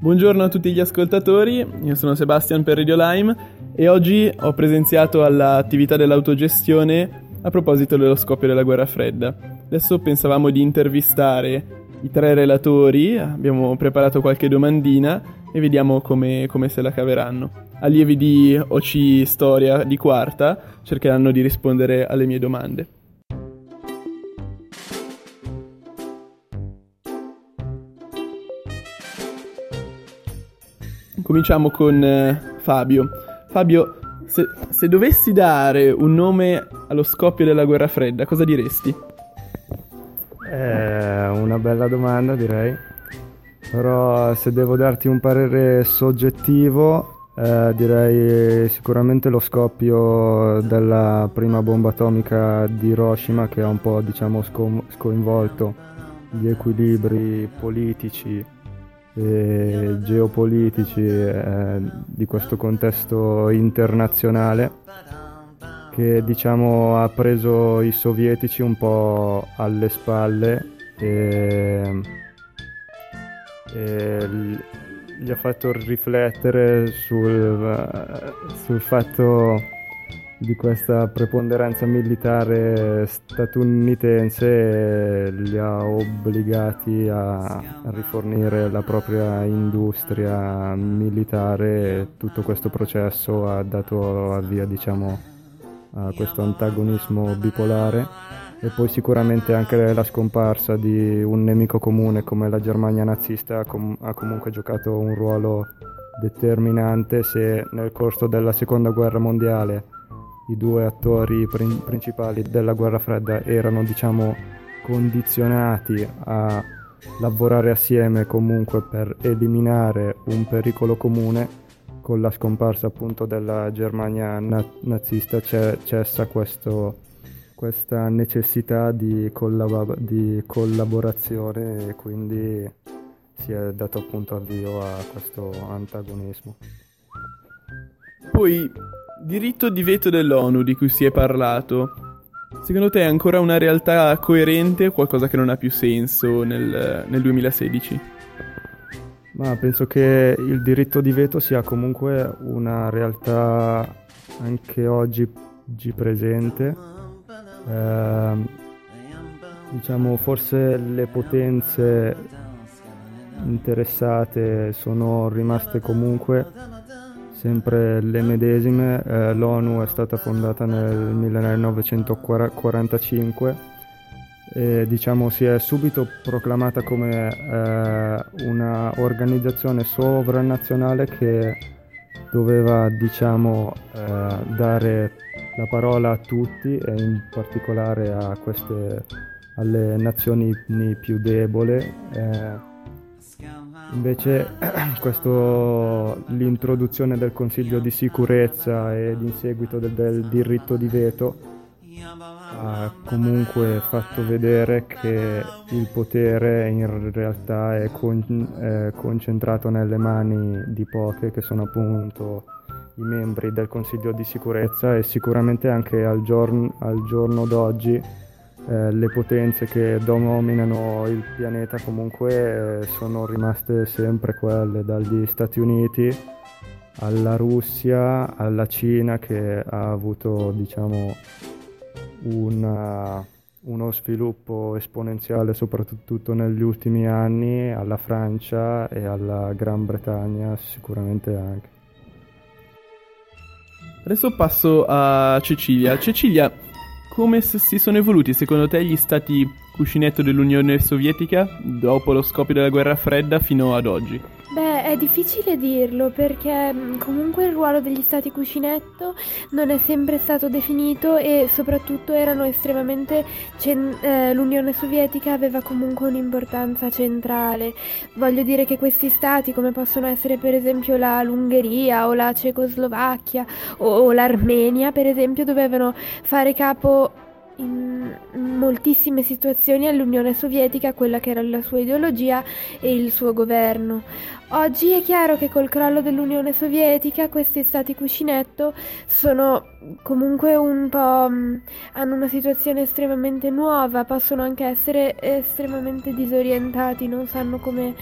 Buongiorno a tutti gli ascoltatori, io sono Sebastian per Radio Lime e oggi ho presenziato all'attività dell'autogestione a proposito dello scoppio della guerra fredda. Adesso pensavamo di intervistare i tre relatori, abbiamo preparato qualche domandina e vediamo come, come se la caveranno. Allievi di OC Storia di quarta cercheranno di rispondere alle mie domande. Cominciamo con eh, Fabio. Fabio, se, se, dovessi dare un nome allo scoppio della guerra fredda, cosa diresti? È una bella domanda, direi. Però se devo darti un parere soggettivo, eh, direi sicuramente lo scoppio della prima bomba atomica di Hiroshima che ha un po' diciamo sco- scoinvolto gli equilibri politici e geopolitici eh, di questo contesto internazionale che diciamo ha preso i sovietici un po' alle spalle e, e gli ha fatto riflettere sul, sul fatto di questa preponderanza militare statunitense li ha obbligati a, rifornire la propria industria militare. E tutto questo processo ha dato avvio diciamo, a questo antagonismo bipolare. E poi sicuramente anche la scomparsa di un nemico comune come la Germania nazista ha, com- ha comunque giocato un ruolo determinante se nel corso della seconda guerra mondiale i due attori prin- principali della guerra fredda erano diciamo condizionati a lavorare assieme comunque per eliminare un pericolo comune con la scomparsa appunto della Germania na- nazista c'è, cessa questo, questa necessità di, collab- di collaborazione e quindi si è dato appunto avvio a questo antagonismo. Poi Diritto di veto dell'ONU di cui si è parlato. Secondo te è ancora una realtà coerente o qualcosa che non ha più senso nel, nel 2016? Ma penso che il diritto di veto sia comunque una realtà anche oggi, presente. Eh, diciamo forse le potenze interessate sono rimaste comunque sempre le medesime, eh, l'ONU è stata fondata nel 1945 e diciamo si è subito proclamata come eh, una organizzazione sovranazionale che doveva diciamo eh, dare la parola a tutti e in particolare a queste alle nazioni più deboli eh, Invece questo, l'introduzione del Consiglio di sicurezza ed in seguito del, del diritto di veto ha comunque fatto vedere che il potere in realtà è, con, è, concentrato nelle mani di poche che sono appunto i membri del Consiglio di sicurezza e sicuramente anche al, giorno, al giorno d'oggi eh, le potenze che dominano il pianeta comunque eh, sono rimaste sempre quelle, dagli Stati Uniti alla Russia, alla Cina che ha avuto diciamo una, uno sviluppo esponenziale soprattutto negli ultimi anni, alla Francia e alla Gran Bretagna sicuramente anche. Adesso passo a Cecilia. Cecilia, come si sono evoluti secondo te gli stati cuscinetto dell'Unione Sovietica dopo lo scoppio della guerra fredda fino ad oggi? Beh, è difficile dirlo perché mm, comunque il ruolo degli stati cuscinetto non è sempre stato definito e soprattutto erano estremamente cen- eh, l'Unione Sovietica aveva comunque un'importanza centrale. Voglio dire che questi stati, come possono essere per esempio la l'Ungheria o la Cecoslovacchia o, o l'Armenia, per esempio, dovevano fare capo in moltissime situazioni all'Unione Sovietica, quella che era la sua ideologia e il suo governo. Oggi è chiaro che col crollo dell'Unione Sovietica questi stati cuscinetto sono comunque un po' hanno una situazione estremamente nuova, possono anche essere estremamente disorientati, non sanno come,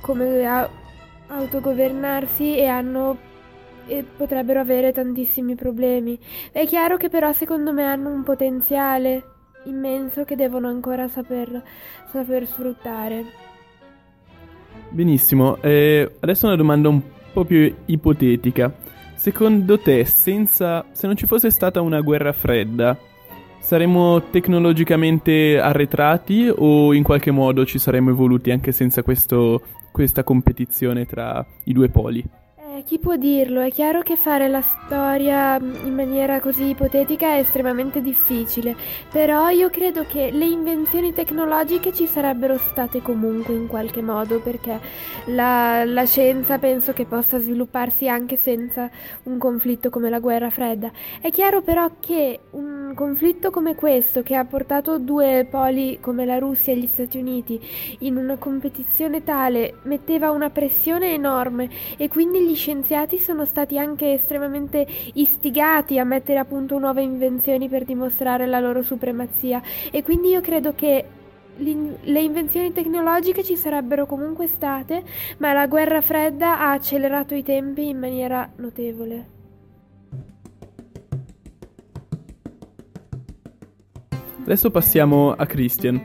come autogovernarsi e hanno e potrebbero avere tantissimi problemi. È chiaro che però secondo me hanno un potenziale immenso che devono ancora saper, saper sfruttare. Benissimo, eh, adesso una domanda un po' più ipotetica. Secondo te, senza, se non ci fosse stata una guerra fredda, saremmo tecnologicamente arretrati o in qualche modo ci saremmo evoluti anche senza questo, questa competizione tra i due poli? Chi può dirlo? È chiaro che fare la storia mm, in maniera così ipotetica è estremamente difficile, però io credo che le invenzioni tecnologiche ci sarebbero state comunque in qualche modo, perché la, la scienza penso che possa svilupparsi anche senza un conflitto come la guerra fredda. È chiaro però che un conflitto come questo, che ha portato due poli come la Russia e gli Stati Uniti in una competizione tale, metteva una pressione enorme e quindi gli scienziati scienziati sono stati anche estremamente istigati a mettere a punto nuove invenzioni per dimostrare la loro supremazia e quindi io credo che le invenzioni tecnologiche ci sarebbero comunque state, ma la guerra fredda ha accelerato i tempi in maniera notevole. Adesso passiamo a Christian.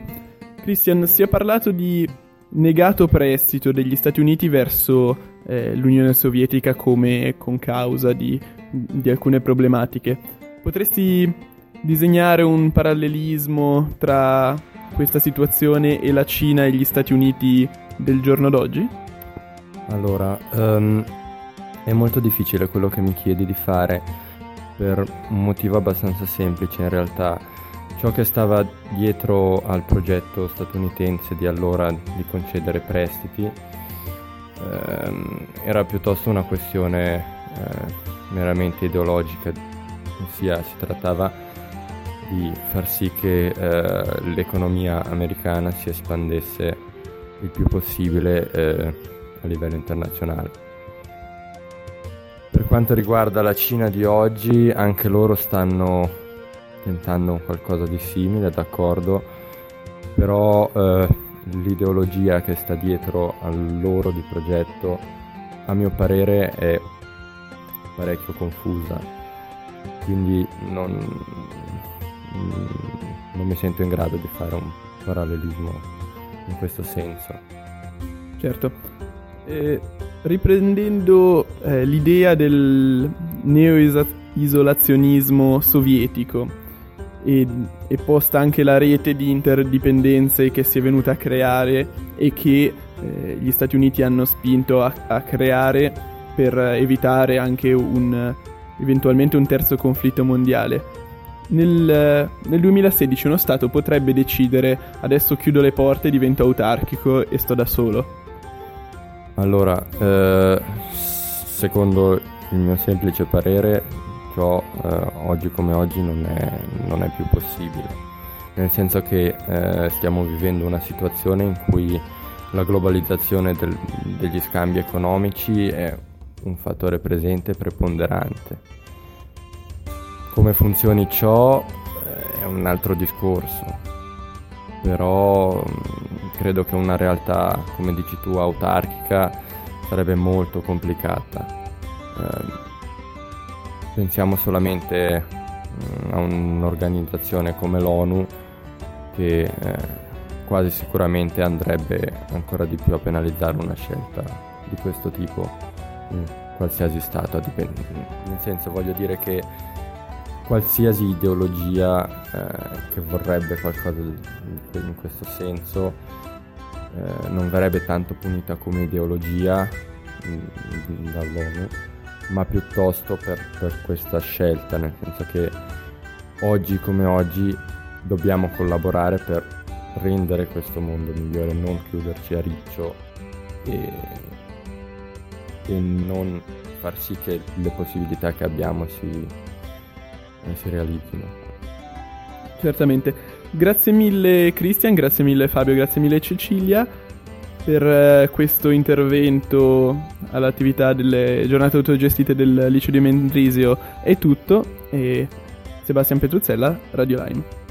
Christian, si è parlato di negato prestito degli Stati Uniti verso eh, l'Unione Sovietica come concausa di, di alcune problematiche. Potresti disegnare un parallelismo tra questa situazione e la Cina e gli Stati Uniti del giorno d'oggi? Allora, um, è molto difficile quello che mi chiedi di fare per un motivo abbastanza semplice in realtà. Ciò che stava dietro al progetto statunitense di allora di concedere prestiti ehm, era piuttosto una questione eh, meramente ideologica, ossia si trattava di far sì che eh, l'economia americana si espandesse il più possibile eh, a livello internazionale. Per quanto riguarda la Cina di oggi, anche loro stanno tentando qualcosa di simile, d'accordo, però eh, l'ideologia che sta dietro al loro di progetto, a mio parere, è parecchio confusa. Quindi non, non mi sento in grado di fare un parallelismo in questo senso. Certo. Eh, riprendendo eh, l'idea del neo-isolazionismo sovietico, e, e posta anche la rete di interdipendenze che si è venuta a creare e che eh, gli Stati Uniti hanno spinto a, a creare per evitare anche un, eventualmente un terzo conflitto mondiale. Nel, nel, 2016 uno Stato potrebbe decidere adesso chiudo le porte, divento autarchico e sto da solo. Allora, eh, secondo il mio semplice parere, ciò eh, oggi come oggi non è, non è, più possibile, nel senso che eh, stiamo vivendo una situazione in cui la globalizzazione del, degli scambi economici è un fattore presente e preponderante. Come funzioni ciò eh, è un altro discorso, però mm, credo che una realtà, come dici tu, autarchica sarebbe molto complicata. Eh, Pensiamo solamente mm, a un'organizzazione come l'ONU che eh, quasi sicuramente andrebbe ancora di più a penalizzare una scelta di questo tipo in qualsiasi stato, nel senso voglio dire che qualsiasi ideologia eh, che vorrebbe qualcosa in questo senso eh, non verrebbe tanto punita come ideologia mm, dall'ONU ma piuttosto per, per questa scelta, nel senso che oggi come oggi dobbiamo collaborare per rendere questo mondo migliore, non chiuderci a riccio e, e non far sì che le possibilità che abbiamo si, eh, si realizzino. Certamente. Grazie mille Cristian, grazie mille Fabio, grazie mille Cecilia per eh, questo intervento all'attività delle giornate autogestite del liceo di Mendrisio è tutto e Sebastian Petruzzella, Radio Lime.